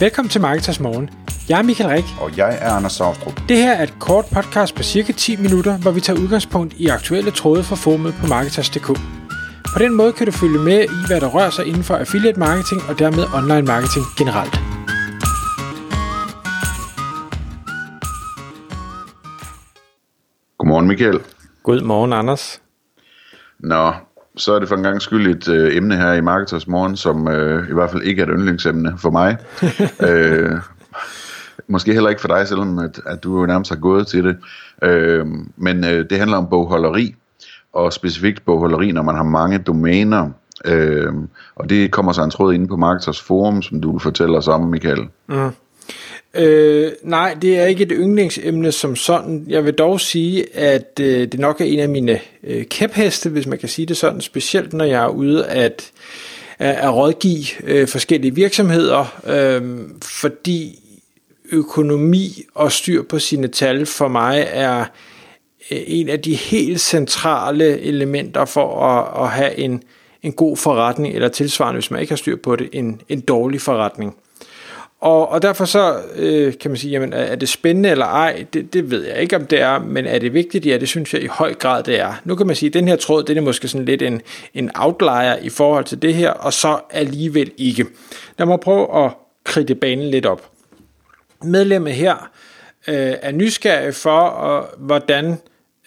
Velkommen til Marketers Morgen. Jeg er Michael Rik. Og jeg er Anders Saustrup. Det her er et kort podcast på cirka 10 minutter, hvor vi tager udgangspunkt i aktuelle tråde fra formet på Marketers.dk. På den måde kan du følge med i, hvad der rører sig inden for affiliate marketing og dermed online marketing generelt. Godmorgen Michael. Godmorgen Anders. Nå, så er det for en gang skyld et øh, emne her i Marketers Morgen, som øh, i hvert fald ikke er et yndlingsemne for mig. øh, måske heller ikke for dig, selvom at, at du jo nærmest har gået til det. Øh, men øh, det handler om bogholderi, og specifikt bogholderi, når man har mange domæner. Øh, og det kommer så en tråd inde på Marketers Forum, som du vil fortælle os om, Michael. Mm. Øh, nej, det er ikke et yndlingsemne som sådan. Jeg vil dog sige, at øh, det nok er en af mine øh, kæpheste, hvis man kan sige det sådan, specielt når jeg er ude at, at, at rådgive øh, forskellige virksomheder, øh, fordi økonomi og styr på sine tal for mig er øh, en af de helt centrale elementer for at, at have en, en god forretning, eller tilsvarende, hvis man ikke har styr på det, en, en dårlig forretning. Og, og derfor så øh, kan man sige, jamen er det spændende eller ej, det, det ved jeg ikke om det er, men er det vigtigt? Ja, det synes jeg i høj grad det er. Nu kan man sige, at den her tråd, det er måske sådan lidt en, en outlier i forhold til det her, og så alligevel ikke. Lad mig prøve at kridte banen lidt op. Medlemmet her øh, er nysgerrig for, og, hvordan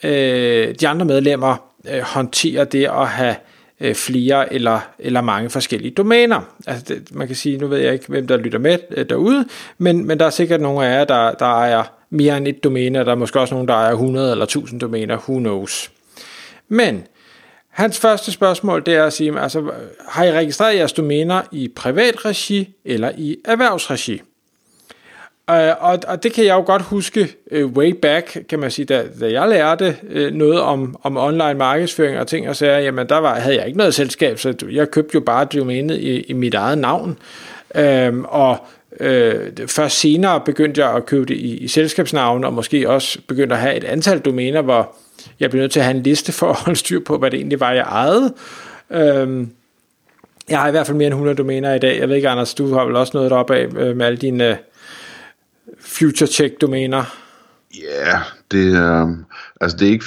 øh, de andre medlemmer øh, håndterer det at have øh, flere eller, eller mange forskellige domæner. Altså det, man kan sige, nu ved jeg ikke, hvem der lytter med øh, derude, men, men der er sikkert nogle af jer, der, der ejer mere end et domæne, og der er måske også nogen, der ejer 100 eller 1000 domæner, who knows. Men hans første spørgsmål, det er at sige, altså, har I registreret jeres domæner i privat regi eller i erhvervsregi? Øh, og, og det kan jeg jo godt huske uh, way back, kan man sige, da, da jeg lærte uh, noget om, om online markedsføring og ting og sager, jamen der var, havde jeg ikke noget selskab, så jeg købte jo bare domænet i, i mit eget navn. Uh, og uh, først senere begyndte jeg at købe det i, i selskabsnavn, og måske også begyndte at have et antal domæner, hvor jeg blev nødt til at have en liste for at holde styr på, hvad det egentlig var, jeg ejede. Uh, jeg har i hvert fald mere end 100 domæner i dag. Jeg ved ikke, Anders, du har vel også noget deroppe af med alle dine future check domæner? Ja, yeah, det er, altså det er ikke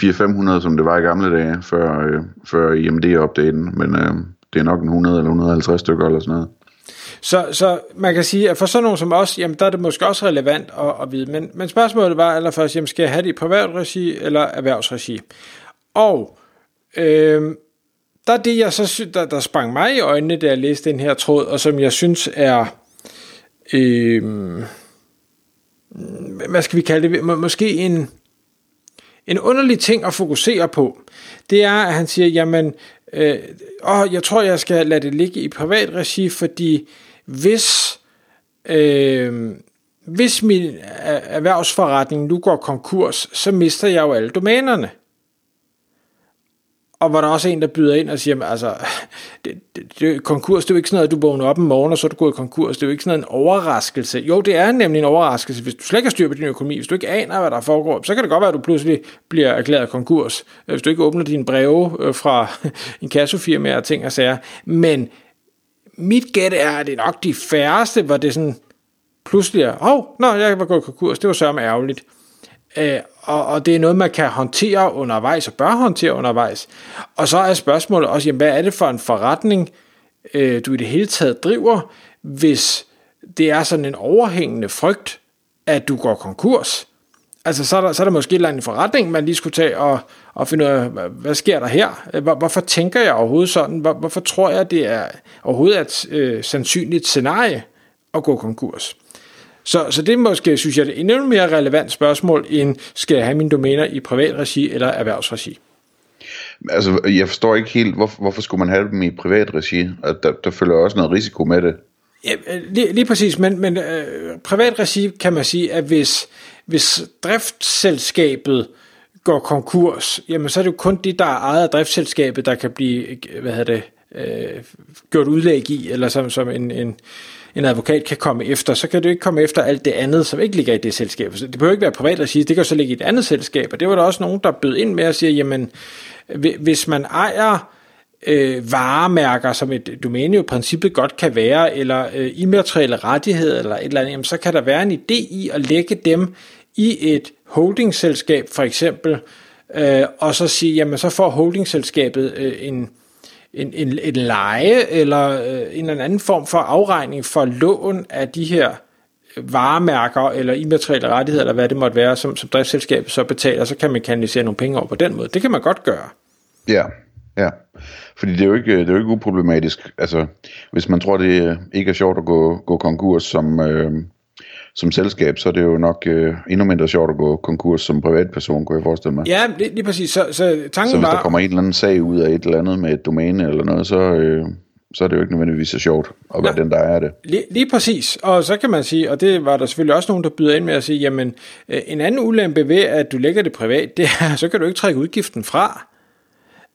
400-500, som det var i gamle dage, før, øh, før IMD-updaten, men øh, det er nok en 100 eller 150 stykker eller sådan noget. Så, så man kan sige, at for sådan nogen som os, jamen der er det måske også relevant at, at vide. Men, men spørgsmålet var allerførst, jamen skal jeg have det i privat regi eller erhvervsregi? Og øh, der er det, jeg så, der, der sprang mig i øjnene, da jeg læste den her tråd, og som jeg synes er... Øh, hvad skal vi kalde det, måske en, en underlig ting at fokusere på, det er, at han siger, jamen, øh, åh, jeg tror, jeg skal lade det ligge i privat regi, fordi hvis, øh, hvis min erhvervsforretning nu går konkurs, så mister jeg jo alle domænerne og hvor der også er en, der byder ind og siger, altså, det, det, det, konkurs, det er jo ikke sådan noget, at du vågner op en morgen, og så er du gået i konkurs. Det er jo ikke sådan en overraskelse. Jo, det er nemlig en overraskelse, hvis du slet ikke har styr på din økonomi, hvis du ikke aner, hvad der foregår, så kan det godt være, at du pludselig bliver erklæret konkurs, øh, hvis du ikke åbner dine breve øh, fra en kassofirma og ting og sager. Men mit gæt er, at det er nok de færreste, hvor det sådan pludselig er, åh, oh, nå, jeg var gået i konkurs, det var sørme ærgerligt. Øh, og, og det er noget, man kan håndtere undervejs, og bør håndtere undervejs. Og så er spørgsmålet også, jamen, hvad er det for en forretning, øh, du i det hele taget driver, hvis det er sådan en overhængende frygt, at du går konkurs. Altså, så er der, så er der måske en eller anden forretning, man lige skulle tage og, og finde ud af, hvad sker der her? Hvor, hvorfor tænker jeg overhovedet sådan? Hvor, hvorfor tror jeg, det er overhovedet et øh, sandsynligt scenarie at gå konkurs? Så, så det er måske, synes jeg, et endnu mere relevant spørgsmål, end skal jeg have mine domæner i privat regi eller erhvervsregi? Altså, jeg forstår ikke helt, hvorfor, hvorfor skulle man have dem i privat regi? At der, der følger også noget risiko med det. Ja, lige, lige præcis, men, men øh, privat regi kan man sige, at hvis, hvis driftsselskabet går konkurs, jamen så er det jo kun de, der er ejet af driftsselskabet, der kan blive hvad hedder det, øh, gjort udlæg i, eller som, som en, en, en advokat kan komme efter, så kan du ikke komme efter alt det andet, som ikke ligger i det selskab. Så det behøver ikke være privat at sige, det kan så ligge i et andet selskab, og det var der også nogen, der bød ind med at sige, jamen, hvis man ejer øh, varemærker, som et domæne jo i princippet godt kan være, eller øh, immaterielle rettigheder, eller et eller andet, jamen, så kan der være en idé i at lægge dem i et holdingselskab for eksempel, øh, og så sige, jamen så får holdingselskabet øh, en, en, en, en leje, eller øh, en eller anden form for afregning for lån af de her øh, varemærker eller immaterielle rettigheder, eller hvad det måtte være, som, som driftsselskabet så betaler, så kan man kanalisere nogle penge over på den måde. Det kan man godt gøre. Ja, ja. Fordi det er jo ikke, det er jo ikke uproblematisk. Altså, hvis man tror, det ikke er sjovt at gå, gå konkurs som, øh, som selskab, så er det jo nok øh, endnu mindre sjovt at gå konkurs som privatperson, kunne jeg forestille mig. Ja, lige, lige præcis. Så, så tanken så hvis var... der kommer en eller anden sag ud af et eller andet med et domæne eller noget, så, øh, så er det jo ikke nødvendigvis så sjovt at være ja, den, der er det. Lige, lige præcis, og så kan man sige, og det var der selvfølgelig også nogen, der byder ind med at sige, jamen øh, en anden ulempe ved, at du lægger det privat, det er, så kan du ikke trække udgiften fra.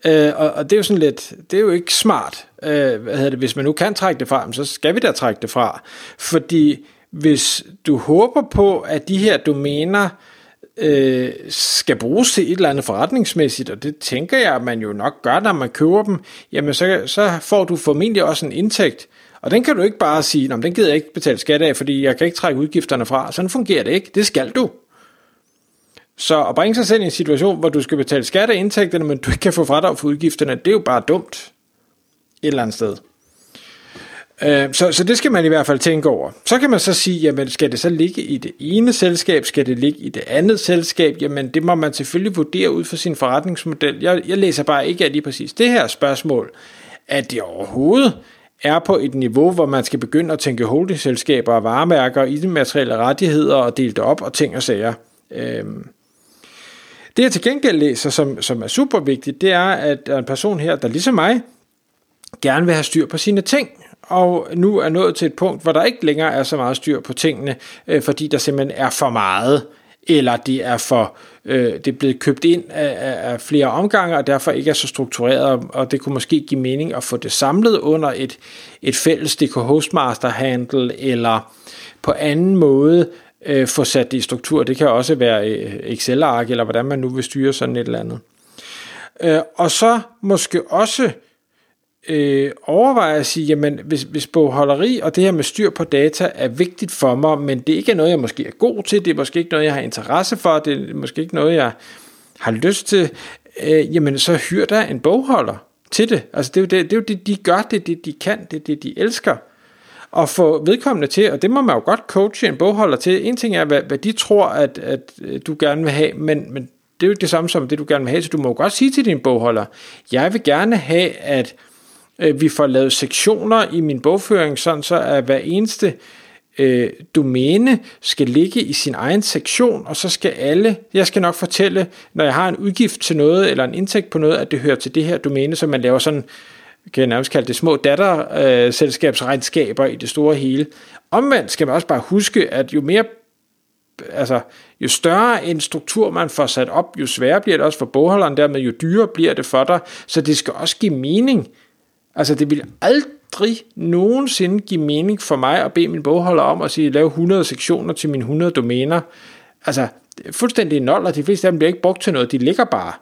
Øh, og, og det er jo sådan lidt, det er jo ikke smart. Øh, hvad hedder det, hvis man nu kan trække det fra, så skal vi da trække det fra. Fordi hvis du håber på, at de her domæner øh, skal bruges til et eller andet forretningsmæssigt, og det tænker jeg, at man jo nok gør, når man køber dem, jamen så, så får du formentlig også en indtægt. Og den kan du ikke bare sige, den gider jeg ikke betale skat af, fordi jeg kan ikke trække udgifterne fra. Sådan fungerer det ikke. Det skal du. Så at bringe sig selv i en situation, hvor du skal betale skat af indtægterne, men du ikke kan få fradrag for udgifterne, det er jo bare dumt. Et eller andet sted. Øh, så, så det skal man i hvert fald tænke over. Så kan man så sige, jamen skal det så ligge i det ene selskab, skal det ligge i det andet selskab? Jamen det må man selvfølgelig vurdere ud fra sin forretningsmodel. Jeg, jeg læser bare ikke af lige præcis det her spørgsmål, at det overhovedet er på et niveau, hvor man skal begynde at tænke holdingselskaber og varemærker i de materielle rettigheder og dele det op og ting og sager. Øhm. Det jeg til gengæld læser, som, som er super vigtigt, det er, at en person her, der ligesom mig, gerne vil have styr på sine ting, og nu er nået til et punkt, hvor der ikke længere er så meget styr på tingene, øh, fordi der simpelthen er for meget, eller det er for øh, det er blevet købt ind af, af flere omgange, og derfor ikke er så struktureret, og det kunne måske give mening at få det samlet under et, et fælles DK Hostmaster handle, eller på anden måde øh, få sat det i struktur. Det kan også være øh, Excel-ark, eller hvordan man nu vil styre sådan et eller andet. Øh, og så måske også øh, overveje at sige, jamen hvis, hvis bogholderi og det her med styr på data er vigtigt for mig, men det ikke er noget, jeg måske er god til, det er måske ikke noget, jeg har interesse for, det er måske ikke noget, jeg har lyst til, øh, jamen så hyr der en bogholder til det. Altså det er jo det, det, er jo det de gør, det det, de kan, det er det, de elsker. Og få vedkommende til, og det må man jo godt coache en bogholder til. En ting er, hvad, hvad de tror, at, at øh, du gerne vil have, men, men det er jo ikke det samme som det, du gerne vil have, så du må jo godt sige til din bogholder, jeg vil gerne have, at Øh, vi får lavet sektioner i min bogføring, sådan så at hver eneste øh, domæne skal ligge i sin egen sektion, og så skal alle, jeg skal nok fortælle, når jeg har en udgift til noget, eller en indtægt på noget, at det hører til det her domæne, så man laver sådan, kan jeg nærmest kalde det små datterselskabsregnskaber i det store hele. Omvendt skal man også bare huske, at jo mere altså, jo større en struktur man får sat op, jo sværere bliver det også for bogholderen, dermed jo dyrere bliver det for dig, så det skal også give mening, Altså det ville aldrig nogensinde give mening for mig at bede min bogholder om at sige, lave 100 sektioner til mine 100 domæner. Altså det er fuldstændig nul, og de fleste af dem bliver ikke brugt til noget, de ligger bare.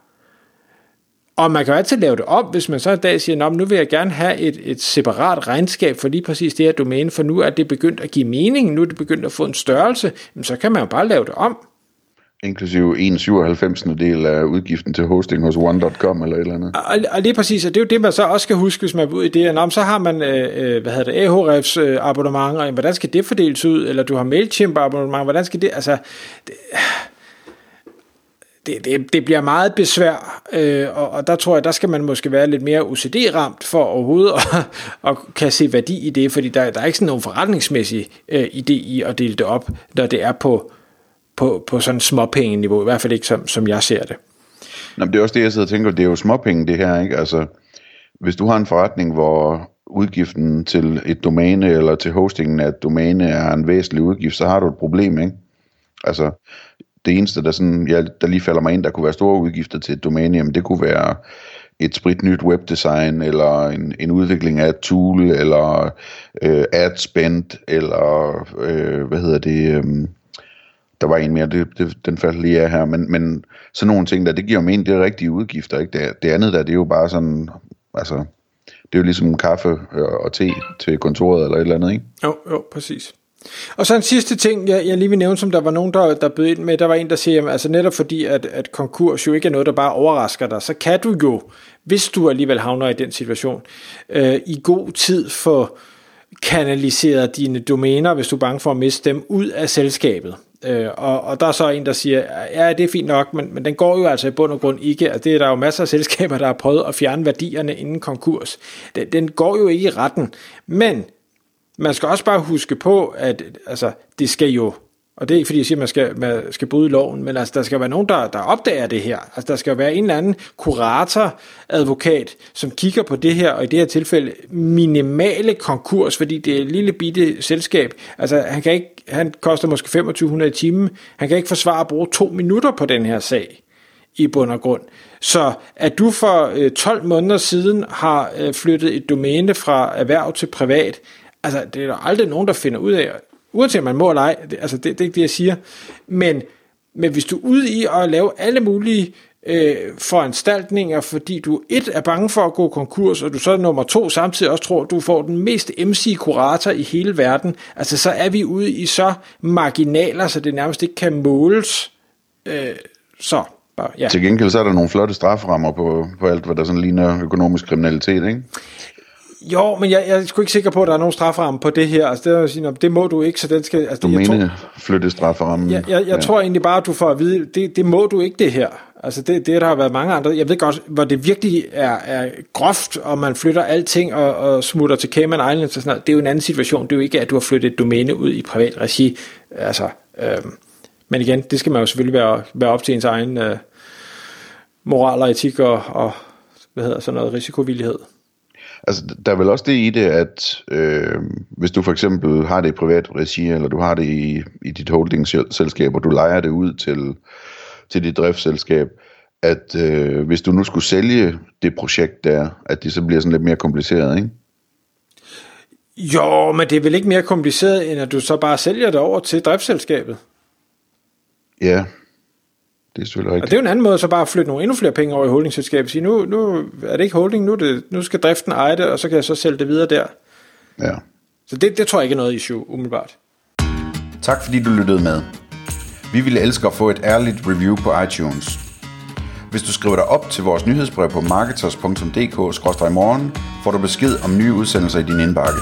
Og man kan jo altid lave det op, hvis man så en dag siger, nu vil jeg gerne have et, et separat regnskab for lige præcis det her domæne, for nu er det begyndt at give mening, nu er det begyndt at få en størrelse, så kan man jo bare lave det om inklusive 1,97 del af udgiften til hosting hos one.com eller et eller andet. Og, og lige præcis, og det er jo det, man så også skal huske, hvis man er ud i det, at så har man, øh, øh, hvad hedder det, Ahrefs øh, abonnement, og hvordan skal det fordeles ud, eller du har MailChimp abonnement, hvordan skal det, altså, det, det, det, det bliver meget besvær, øh, og, og der tror jeg, der skal man måske være lidt mere OCD-ramt for overhovedet at, at kan se værdi i det, fordi der, der er ikke sådan nogen forretningsmæssig øh, idé i at dele det op, når det er på på, på sådan småpenge-niveau, i hvert fald ikke som, som jeg ser det. Nå, men det er også det, jeg sidder og tænker, det er jo småpenge det her, ikke? Altså, hvis du har en forretning, hvor udgiften til et domæne eller til hostingen af et domæne er en væsentlig udgift, så har du et problem, ikke? Altså, det eneste, der, sådan, jeg, der lige falder mig ind, der kunne være store udgifter til et domæne, jamen det kunne være et spritnyt webdesign, eller en, en udvikling af et tool, eller øh, ad spend, eller øh, hvad hedder det, øh, der var en mere, det, det, den faldt lige af her, men, men sådan nogle ting der, det giver mening, det er rigtige udgifter, ikke? Det, det andet der, det er jo bare sådan Altså, det er jo ligesom kaffe og te til kontoret eller et eller andet, ikke? Jo, jo, præcis. Og så en sidste ting, jeg, jeg lige vil nævne, som der var nogen, der, der bød ind med, der var en, der siger, altså netop fordi, at, at konkurs jo ikke er noget, der bare overrasker dig, så kan du jo, hvis du alligevel havner i den situation, øh, i god tid få kanaliseret dine domæner, hvis du er bange for at miste dem, ud af selskabet. Øh, og, og der er så en, der siger, ja, det er fint nok, men, men den går jo altså i bund og grund ikke. Altså, det er der jo masser af selskaber, der har prøvet at fjerne værdierne inden konkurs. Den, den går jo ikke i retten. Men man skal også bare huske på, at altså, det skal jo, og det er ikke fordi jeg siger, at man skal, man skal bryde loven, men altså, der skal være nogen, der, der opdager det her. Altså, der skal være en eller anden kurator, advokat, som kigger på det her, og i det her tilfælde minimale konkurs, fordi det er et lille bitte selskab. Altså, han, kan ikke, han koster måske 2500 i timen. Han kan ikke forsvare at bruge to minutter på den her sag i bund og grund. Så at du for øh, 12 måneder siden har øh, flyttet et domæne fra erhverv til privat, Altså, det er der aldrig nogen, der finder ud af, uanset om man må eller ej, det, altså, det, det er ikke det, jeg siger. Men, men hvis du er ude i at lave alle mulige øh, foranstaltninger, fordi du et er bange for at gå konkurs, og du så nummer to samtidig også tror, at du får den mest MC-kurator i hele verden, altså så er vi ude i så marginaler, så det nærmest ikke kan måles. Øh, så, bare, ja. Til gengæld så er der nogle flotte straframmer på, på alt, hvad der sådan ligner økonomisk kriminalitet, ikke? Jo, men jeg, jeg er sgu ikke sikker på, at der er nogen strafferamme på det her. Altså, det, er sige, det må du ikke, så den skal... Altså, du mener tror, flytte strafferammen? Jeg, jeg, jeg ja. tror egentlig bare, at du får at vide, det, det må du ikke det her. Altså det, det, der har været mange andre. Jeg ved godt, hvor det virkelig er, er groft, og man flytter alting og, og smutter til Cayman Islands og sådan noget. Det er jo en anden situation. Det er jo ikke, at du har flyttet et domæne ud i privat regi. Altså, øhm, men igen, det skal man jo selvfølgelig være, være op til ens egen øh, moral og etik og, og hvad hedder sådan noget risikovillighed. Altså, der er vel også det i det, at øh, hvis du for eksempel har det i privat regi, eller du har det i, i dit holdingselskab, og du lejer det ud til, til dit driftsselskab, at øh, hvis du nu skulle sælge det projekt der, at det så bliver sådan lidt mere kompliceret, ikke? Jo, men det er vel ikke mere kompliceret, end at du så bare sælger det over til driftsselskabet? Ja, det er selvfølgelig rigtigt. Og det er jo en anden måde, så bare at flytte nogle endnu flere penge over i holdingselskabet. Sige, nu, nu er det ikke holding, nu, det, nu skal driften eje det, og så kan jeg så sælge det videre der. Ja. Så det, det tror jeg ikke er noget issue, umiddelbart. Tak fordi du lyttede med. Vi ville elske at få et ærligt review på iTunes. Hvis du skriver dig op til vores nyhedsbrev på marketers.dk-morgen, får du besked om nye udsendelser i din indbakke.